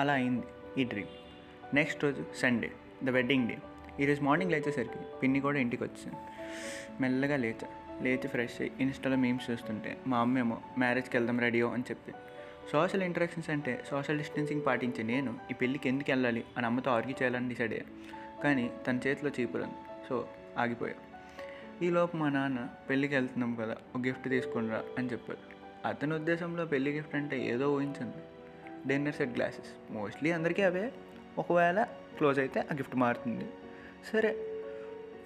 అలా అయింది ఈ డ్రీమ్ నెక్స్ట్ రోజు సండే ద వెడ్డింగ్ డే. ఈరోజు మార్నింగ్ లేచేసరికి పిన్ని కూడా ఇంటికి వచ్చింది. మెల్లగా లేచా. లేచి ఫ్రెష్ అయ్యి ఇన్స్టాలో మేమ్స్ చూస్తుంటే మా అమ్మ ఏమో మ్యారేజ్కి వెళ్దాం రెడీయో అని చెప్పి సోషల్ ఇంటరాక్షన్స్ అంటే సోషల్ డిస్టెన్సింగ్ పాటించే నేను ఈ పెళ్ళికి ఎందుకు వెళ్ళాలి అని అమ్మతో ఆర్గ్యూ చేయాలని డిసైడ్ అయ్యా. కానీ తన చేతిలో చీపురంది సో ఆగిపోయా. ఈలోపు మా నాన్న పెళ్ళికి వెళ్తున్నాం కదా ఒక గిఫ్ట్ తీసుకునిరా అని చెప్పారు అతని ఉద్దేశంలో పెళ్ళి గిఫ్ట్ అంటే ఏదో ఊహించండి డిన్నర్ సెట్ గ్లాసెస్. మోస్ట్లీ అందరికీ అవే. ఒకవేళ క్లోజ్ అయితే ఆ గిఫ్ట్ మారుతుంది. సరే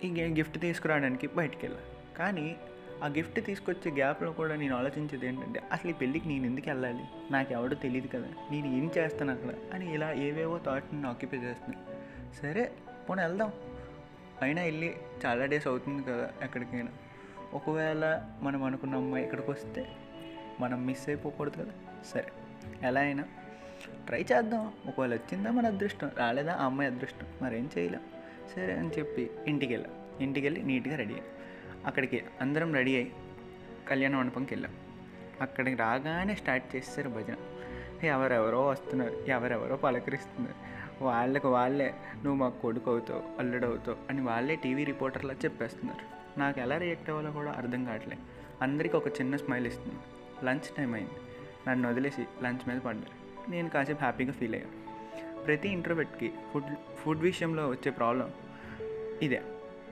ఈ గిఫ్ట్ తీసుకురావడానికి బయటికి వెళ్ళాలి కానీ ఆ గిఫ్ట్ తీసుకొచ్చే గ్యాప్లో కూడా నేను ఆలోచించేది ఏంటంటే అసలు ఈ పెళ్ళికి నేను ఎందుకు వెళ్ళాలి? నాకు ఎవడో తెలియదు కదా. నేను ఏం చేస్తాను అక్కడ? అని ఇలా ఏవేవో థాట్ని ఆక్యుపై చేస్తున్నాను సరే పోనీ వెళ్దాం. అయినా వెళ్ళి చాలా డేస్ అవుతుంది కదా ఎక్కడికైనా. ఒకవేళ మనం అనుకున్న అమ్మాయి ఇక్కడికి వస్తే మనం మిస్ అయిపోకూడదు కదా. సరే ఎలా అయినా ట్రై చేద్దాం. ఒకవేళ వచ్చిందా మన అదృష్టం రాలేదా ఆ అమ్మాయి అదృష్టం మరేం చేయలేం. సరే అని చెప్పి ఇంటికి వెళ్ళాం. ఇంటికి వెళ్ళి నీట్గా రెడీ అయ్యాం. అక్కడికి అందరం రెడీ అయ్యి కళ్యాణ మండపంకి వెళ్ళాం. అక్కడికి రాగానే స్టార్ట్ చేస్తారు భజన. ఎవరెవరో వస్తున్నారు ఎవరెవరో పలకరిస్తున్నారు. వాళ్ళకి వాళ్ళే నువ్వు మాకు కొడుకు అవుతావు అల్లుడు అవుతావు అని వాళ్ళే టీవీ రిపోర్టర్లా చెప్పేస్తున్నారు. నాకు ఎలా రియాక్ట్ అవ్వాలో కూడా అర్థం కావట్లేదు అందరికీ ఒక చిన్న స్మైల్ ఇస్తుంది. లంచ్ టైం అయింది. నన్ను వదిలేసి లంచ్ మీద పడ్డారు. నేను కాసేపు హ్యాపీగా ఫీల్ అయ్యాను ప్రతి ఇంటర్వెట్కి ఫుడ్ ఫుడ్ విషయంలో వచ్చే ప్రాబ్లం ఇదే.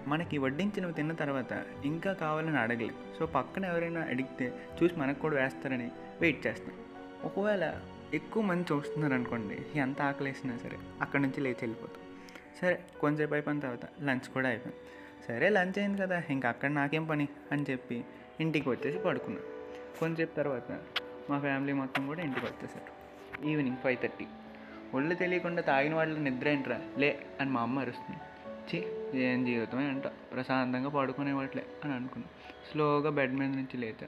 మనకి వడ్డించినవి తిన్న తర్వాత ఇంకా కావాలని అడగలేదు. సో పక్కన ఎవరైనా అడిగితే చూసి మనకు కూడా వేస్తారని వెయిట్ చేస్తాం. ఒకవేళ ఎక్కువ మంది చూస్తున్నారు అనుకోండి ఎంత ఆకలేసినా సరే అక్కడి నుంచి లేచి వెళ్ళిపోతాం. సరే కొంచెంసేపు అయిపోయిన తర్వాత లంచ్ కూడా అయిపోయింది. సరే లంచ్ అయింది కదా ఇంకా అక్కడ నాకేం పని అని చెప్పి ఇంటికి వచ్చేసి పడుకున్నాను కొంచెంసేపు తర్వాత మా ఫ్యామిలీ మొత్తం కూడా ఇంటికి వచ్చేసారు. Evening five thirty. ఒళ్ళు తెలియకుండా తాగిన వాళ్ళు నిద్ర ఏంట్రా? లే అని మా అమ్మ అరుస్తుంది. చి ఏం జీవితమే అంట. ప్రశాంతంగా పడుకునేవాట్లే అని అనుకున్నాను స్లోగా బెడ్ మీద నుంచి లేచా.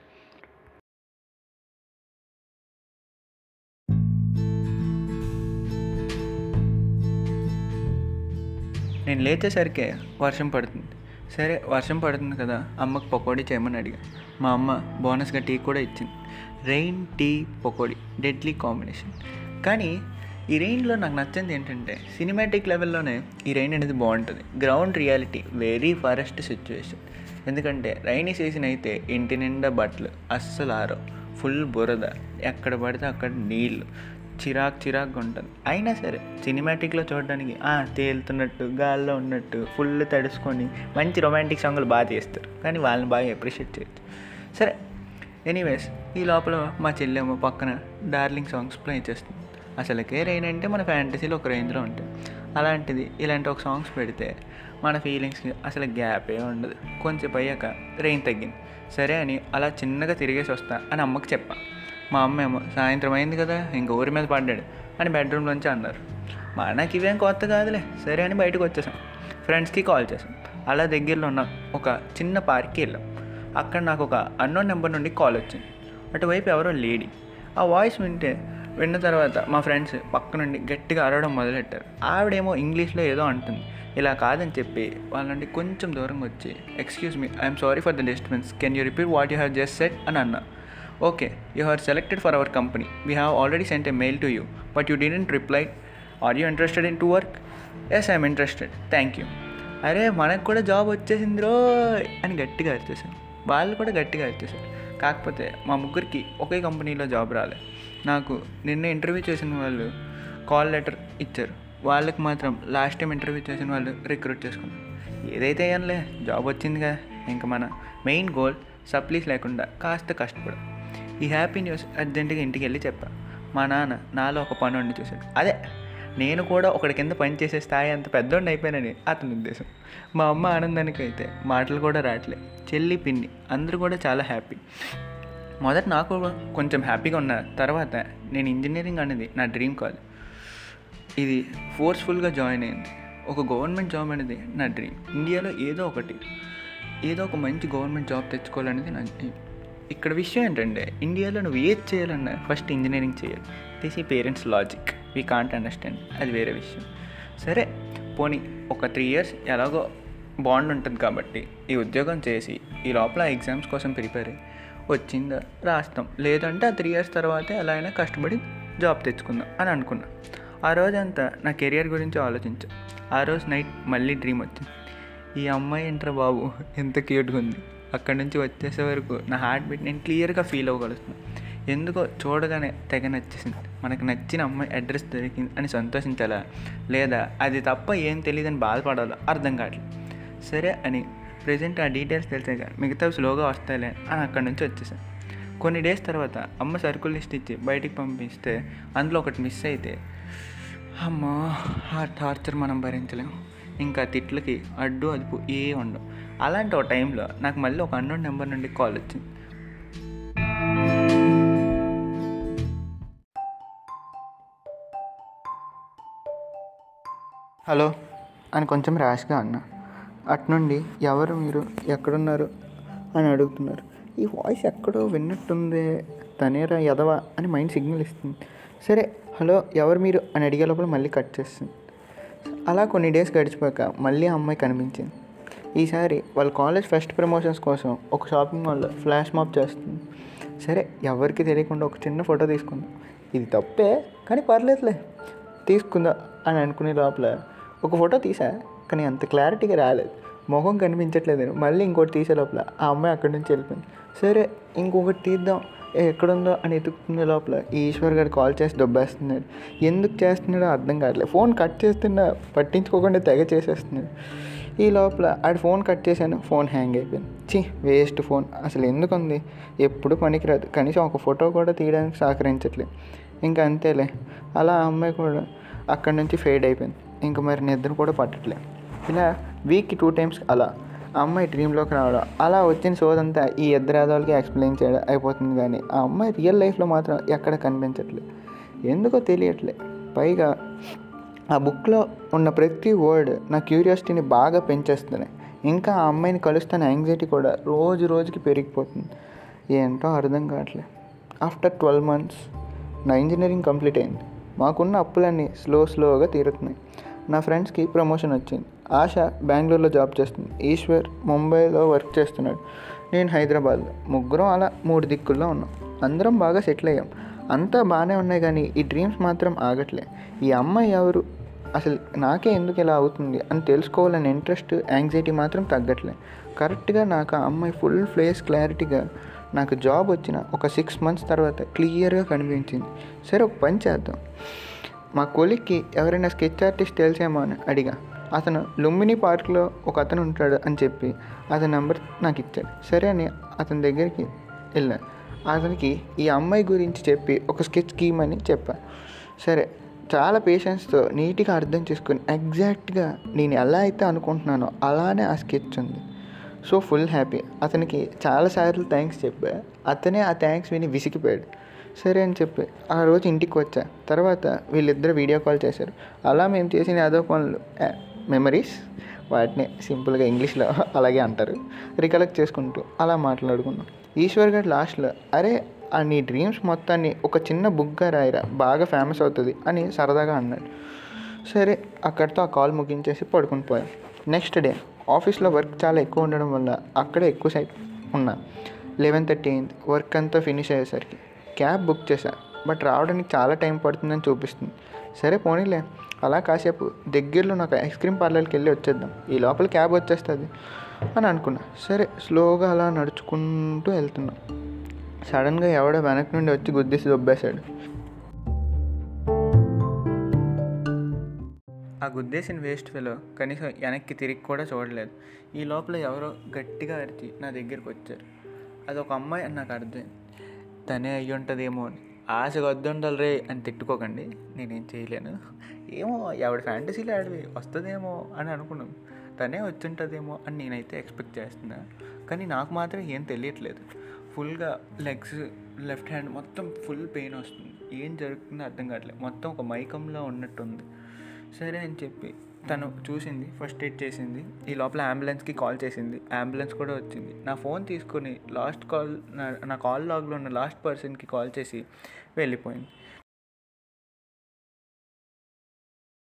నేను లేచేసరికి వర్షం పడుతుంది. సరే వర్షం పడుతుంది కదా అమ్మకు పకోడీ చేయమని అడిగా. మా అమ్మ బోనస్గా టీ కూడా ఇచ్చింది. Rain tea pakodi deadly combination. కానీ ఈ రెయిన్లో నాకు నచ్చింది ఏంటంటే సినిమాటిక్ లెవెల్లోనే ఈ రెయిన్ అనేది బాగుంటుంది. Ground reality very forest situation ఎందుకంటే రైనీ సీజన్ అయితే ఇంటి నిండా బట్టలు అస్సలు ఆరో ఫుల్ బురద. ఎక్కడ పడితే అక్కడ నీళ్ళు చిరాక్ చిరాక్గా ఉంటుంది. అయినా సరే సినిమాటిక్లో చూడడానికి ఆ, తేలుతున్నట్టు గాల్లో ఉన్నట్టు ఫుల్ తడుసుకొని మంచి రొమాంటిక్ సాంగ్లు బాగా చేస్తారు. కానీ వాళ్ళని బాగా అప్రిషియేట్ చేయొచ్చు. సరే ఎనీవేస్ ఈ లోపల మా చెల్లెమ్మ పక్కన డార్లింగ్ సాంగ్స్ ప్లే చేస్తుంది. అసలుకే రెయిన్ అంటే మన ఫ్యాంటసీలో ఒక రేంజ్లో ఉంటుంది. అలాంటిది ఇలాంటి ఒక సాంగ్స్ పెడితే మన ఫీలింగ్స్కి అసలు గ్యాపే ఉండదు. కొంచెం అయ్యాక రెయిన్ తగ్గింది. సరే అని అలా చిన్నగా తిరిగేసి వస్తా అని అమ్మకి చెప్పా. మా అమ్మ ఏమో సాయంత్రం అయింది కదా ఇంక ఊరి మీద పడ్డాడు అని బెడ్రూమ్లోంచి అన్నారు. మనకి ఇవేం కొత్త కాదులే సరే అని బయటకు వచ్చేసాం. ఫ్రెండ్స్కి కాల్ చేసాం. అలా దగ్గరలో ఉన్న ఒక చిన్న పార్క్కి వెళ్ళాం. అక్కడ నాకు ఒక అన్నోన్ నెంబర్ నుండి కాల్ వచ్చింది. అటువైపు ఎవరో లేడీ. ఆ వాయిస్ వింటే విన్న తర్వాత మా ఫ్రెండ్స్ పక్క నుండి గట్టిగా అరవడం మొదలెట్టారు. ఆవిడేమో ఇంగ్లీష్లో ఏదో అంటుంది. ఇలా కాదని చెప్పి వాళ్ళ నుండి కొంచెం దూరంగా వచ్చి excuse me I'm sorry for the disturbance can you repeat what you have just said అని అన్నా. Okay you are selected for our company we have already sent a mail to you but you didn't reply are you interested in to work yes I'm interested thank you అరే మనకు కూడా job వచ్చేసింది రో అని గట్టిగా అరిచేసాను వాళ్ళు కూడా గట్టిగా వచ్చేసారు. కాకపోతే మా ముగ్గురికి ఒకే కంపెనీలో జాబ్ రాలే. నాకు నిన్న ఇంటర్వ్యూ చేసిన వాళ్ళు కాల్ లెటర్ ఇచ్చారు. వాళ్ళకి మాత్రం లాస్ట్ టైం ఇంటర్వ్యూ చేసిన వాళ్ళు రిక్రూట్ చేసుకున్నారు. ఏదైతే అయ్యానులే జాబ్ వచ్చిందిగా ఇంకా మన మెయిన్ గోల్ సప్లీస్ లేకుండా కాస్త కష్టపడు. ఈ హ్యాపీ న్యూస్ అర్జెంటుగా ఇంటికి వెళ్ళి చెప్పా. మా నాన్న నాలో ఒక పని ఉండి చూశాడు. అదే నేను కూడా ఒకటి కింద పనిచేసే స్థాయి అంత పెద్దోండి అయిపోయానని అతని ఉద్దేశం. మా అమ్మ ఆనందానికి అయితే మాటలు కూడా రావట్లే చెల్లి పిన్ని అందరూ కూడా చాలా హ్యాపీ. మొదట నాకు కొంచెం హ్యాపీగా ఉన్న తర్వాత నేను ఇంజనీరింగ్ అనేది నా డ్రీమ్ కాదు ఇది ఫోర్స్ఫుల్గా జాయిన్ అయింది. ఒక గవర్నమెంట్ జాబ్ అనేది నా డ్రీమ్. ఇండియాలో ఏదో ఒకటి ఏదో ఒక మంచి గవర్నమెంట్ జాబ్ తెచ్చుకోవాలనేది నా డ్రీమ్. ఇక్కడ విషయం ఏంటంటే ఇండియాలో నువ్వు ఏది చేయాలన్నా ఫస్ట్ ఇంజనీరింగ్ చేయాలి. దిస్ ఈ parents logic. We can't understand అది వేరే విషయం. సరే పోనీ ఒక త్రీ ఇయర్స్ ఎలాగో బాండ్ ఉంటుంది కాబట్టి ఈ ఉద్యోగం చేసి ఈ లోపల ఎగ్జామ్స్ కోసం ప్రిపేర్ అయ్యి వచ్చిందా? రాస్తాం. లేదంటే ఆ త్రీ ఇయర్స్ తర్వాత ఎలా అయినా కష్టపడి జాబ్ తెచ్చుకుందాం అని అనుకున్నా. ఆ రోజంతా నా కెరియర్ గురించి ఆలోచించా. ఆ రోజు నైట్ మళ్ళీ డ్రీమ్ వచ్చింది. ఈ అమ్మాయి ఏంట్రా బాబు? ఎంత క్యూట్గా ఉంది. అక్కడి నుంచి వచ్చేసే వరకు నా హార్ట్ బీట్ నేను క్లియర్గా ఫీల్ అవ్వగలుగుతున్నాను ఎందుకో చూడగానే తెగ నచ్చేసింది. మనకు నచ్చిన అమ్మాయి అడ్రస్ దొరికింది అని సంతోషించాలా? లేదా అది తప్ప ఏం తెలియదని బాధపడాలో? అర్థం కావట్లేదు సరే అని ప్రజెంట్ ఆ డీటెయిల్స్ తెలిసాక మిగతా స్లోగా వస్తాయిలే అని అక్కడి నుంచి వచ్చేసాను. కొన్ని డేస్ తర్వాత అమ్మ సరుకులు లిస్ట్ ఇచ్చి బయటికి పంపిస్తే అందులో ఒకటి మిస్ అయితే అమ్మో ఆ టార్చర్ మనం భరించలేము ఇంకా తిట్లకి అడ్డు అదుపు ఏ ఉండవు. అలాంటి ఒక టైంలో నాకు మళ్ళీ ఒక అన్నోన్ నెంబర్ నుండి కాల్ వచ్చింది. హలో అని కొంచెం ర్యాష్గా అన్నా. అట్నుండి ఎవరు మీరు? ఎక్కడున్నారు? అని అడుగుతున్నారు. ఈ వాయిస్ ఎక్కడో విన్నట్టుంది. తనేరా ఎదవా అని మైండ్ సిగ్నల్ ఇస్తుంది. సరే హలో ఎవరు మీరు? అని అడిగే లోపల మళ్ళీ కట్ చేస్తుంది. అలా కొన్ని డేస్ గడిచిపోయాక మళ్ళీ అమ్మాయి కనిపించింది. ఈసారి వాళ్ళ కాలేజ్ ఫస్ట్ ప్రమోషన్స్ కోసం ఒక షాపింగ్ మాల్లో ఫ్లాష్ మాప్ చేస్తుంది. సరే ఎవరికి తెలియకుండా ఒక చిన్న ఫోటో తీసుకుందాం. ఇది తప్పే కానీ పర్లేదులే. తీసుకుందా అని అనుకునే లోపల ఒక ఫోటో తీసా కానీ అంత క్లారిటీగా రాలేదు. మొఖం కనిపించట్లేదు. నేను మళ్ళీ ఇంకోటి తీసే లోపల ఆ అమ్మాయి అక్కడి నుంచి వెళ్ళిపోయింది. సరే ఇంకొకటి తీద్దాం. ఎక్కడుందో అని ఎతుకుతున్న లోపల ఈశ్వర్ గారు కాల్ చేసి దొబ్బేస్తున్నాడు. ఎందుకు చేస్తున్నాడో అర్థం కావట్లేదు. ఫోన్ కట్ చేస్తున్నా పట్టించుకోకుండా తెగ చేసేస్తున్నాడు. ఈ లోపల ఆడి ఫోన్ కట్ చేశాను ఫోన్ హ్యాంగ్ అయిపోయింది. చి వేస్ట్ ఫోన్. అసలు ఎందుకు ఉంది? ఎప్పుడు పనికిరాదు. కనీసం ఒక ఫోటో కూడా తీయడానికి సహకరించట్లేదు. ఇంకా అంతేలే. అలా ఆ అమ్మాయి కూడా అక్కడి నుంచి ఫేడ్ అయిపోయింది. ఇంక మరి నిద్ర కూడా పట్టట్లేదు ఇలా వీక్కి టూ టైమ్స్ అలా ఆ అమ్మాయి డ్రీమ్లోకి రావడం అలా వచ్చిన సోదంతా ఈ ఇద్దరు ఆదవాళ్ళకి ఎక్స్ప్లెయిన్ చేయడం అయిపోతుంది కానీ ఆ అమ్మాయి రియల్ లైఫ్లో మాత్రం ఎక్కడ కనిపించట్లేదు ఎందుకో తెలియట్లే. పైగా ఆ బుక్లో ఉన్న ప్రతి వర్డ్ నా క్యూరియాసిటీని బాగా పెంచేస్తున్నాయి. ఇంకా ఆ అమ్మాయిని కలుస్తున్న యాంగ్జైటీ కూడా రోజు రోజుకి పెరిగిపోతుంది. ఏంటో అర్థం కావట్లేదు ఆఫ్టర్ ట్వెల్వ్ మంత్స్ నా ఇంజనీరింగ్ కంప్లీట్ అయింది. మాకున్న అప్పులన్నీ స్లో స్లోగా తీరుతున్నాయి. నా ఫ్రెండ్స్కి ప్రమోషన్ వచ్చింది. ఆశ బెంగళూరులో జాబ్ చేస్తుంది. ఈశ్వర్ ముంబైలో వర్క్ చేస్తున్నాడు. నేను హైదరాబాద్లో. ముగ్గురం అలా మూడు దిక్కుల్లో ఉన్నాం. అందరం బాగా సెటిల్ అయ్యాం. అంతా బాగానే ఉన్నాయి కానీ ఈ డ్రీమ్స్ మాత్రం ఆగట్లే. ఈ అమ్మాయి ఎవరు? అసలు నాకే ఎందుకు ఇలా అవుతుంది? అని తెలుసుకోవాలని ఇంట్రెస్ట్ యాంగ్జైటీ మాత్రం తగ్గట్లే. కరెక్ట్గా నాకు ఆ అమ్మాయి ఫుల్ ఫ్లేస్ క్లారిటీగా నాకు జాబ్ వచ్చిన ఒక సిక్స్ మంత్స్ తర్వాత క్లియర్గా కనిపించింది. సరే ఒక పని చేద్దాం. మా కొలిక్కి ఎవరైనా స్కెచ్ ఆర్టిస్ట్ తెలిసేమో అని అడిగా. అతను లుంబిని పార్క్లో ఒక అతను ఉంటాడు అని చెప్పి అతని నెంబర్ నాకు ఇచ్చాడు. సరే అని అతని దగ్గరికి వెళ్ళాను అతనికి ఈ అమ్మాయి గురించి చెప్పి ఒక స్కెచ్ గీయమని చెప్పాను సరే చాలా పేషెన్స్తో నీట్గా అర్థం చేసుకొని ఎగ్జాక్ట్గా నేను ఎలా అయితే అనుకుంటున్నానో అలానే ఆ స్కెచ్ ఉంది. So full happy. అతనికి చాలాసార్లు థ్యాంక్స్ చెప్పా. అతనే ఆ థ్యాంక్స్ విని విసిగిపోయాడు. సరే అని చెప్పి ఆ రోజు ఇంటికి వచ్చా. తర్వాత వీళ్ళిద్దరు వీడియో కాల్ చేశారు. అలా మేము చేసిన అదో పనులు మెమరీస్ వాటిని సింపుల్గా ఇంగ్లీష్లో అలాగే అంటారు. రికలెక్ట్ చేసుకుంటూ అలా మాట్లాడుకున్నాం. ఈశ్వర్ గారు లాస్ట్లో అరే ఆ నీ డ్రీమ్స్ మొత్తాన్ని ఒక చిన్న బుక్గా రాయిరా బాగా ఫేమస్ అవుతుంది అని సరదాగా అన్నాడు. సరే అక్కడితో ఆ కాల్ ముగించేసి పడుకుని పోయాం. నెక్స్ట్ డే ఆఫీస్లో వర్క్ చాలా ఎక్కువ ఉండడం వల్ల అక్కడే ఎక్కువ సైట్ ఉన్నా. లెవెన్ థర్టీ అయింది. వర్క్ అంతా ఫినిష్ అయ్యేసరికి. క్యాబ్ బుక్ చేశాను బట్ రావడానికి చాలా టైం పడుతుందని చూపిస్తుంది. సరే పోనీలే. అలా కాసేపు దగ్గరలో నాకు ఐస్ క్రీమ్ పార్లర్కి వెళ్ళి వచ్చేద్దాం. ఈ లోపల క్యాబ్ వచ్చేస్తుంది అని అనుకున్నా. సరే స్లోగా అలా నడుచుకుంటూ వెళ్తున్నా. సడన్గా ఎవడో వెనక నుండి వచ్చి గుద్దేసి దొబ్బేశాడు. ఆ గుద్దేసిన వేస్ట్ ఫెలో కనీసం వెనక్కి తిరిగి కూడా చూడలేదు. ఈ లోపల ఎవరో గట్టిగా అరిచి నా దగ్గరికి వచ్చారు. అది ఒక అమ్మాయి అని నాకు అర్థం తనే అయ్యి ఉంటుందేమో అని. ఆశ వద్దుండాలి రే అని తిట్టుకోకండి నేనేం చేయలేను. ఏమో ఎవడి ఫ్యాంటసీలో ఆడివి వస్తుందేమో అని అనుకున్నాం. తనే వచ్చింటుందేమో అని నేనైతే ఎక్స్పెక్ట్ చేస్తున్నా. కానీ నాకు మాత్రం ఏం తెలియట్లేదు. ఫుల్గా లెగ్స్ లెఫ్ట్ హ్యాండ్ మొత్తం ఫుల్ పెయిన్ వస్తుంది. ఏం జరుగుతుందో అర్థం కావట్లేదు. మొత్తం ఒక మైకంలో ఉన్నట్టుంది. సరే అని చెప్పి తను చూసింది ఫస్ట్ ఎయిడ్ చేసింది. ఈ లోపల అంబులెన్స్కి కాల్ చేసింది. అంబులెన్స్ కూడా వచ్చింది. నా ఫోన్ తీసుకొని లాస్ట్ కాల్ నా నా కాల్ లాగ్లో ఉన్న లాస్ట్ పర్సన్కి కాల్ చేసి వెళ్ళిపోయింది.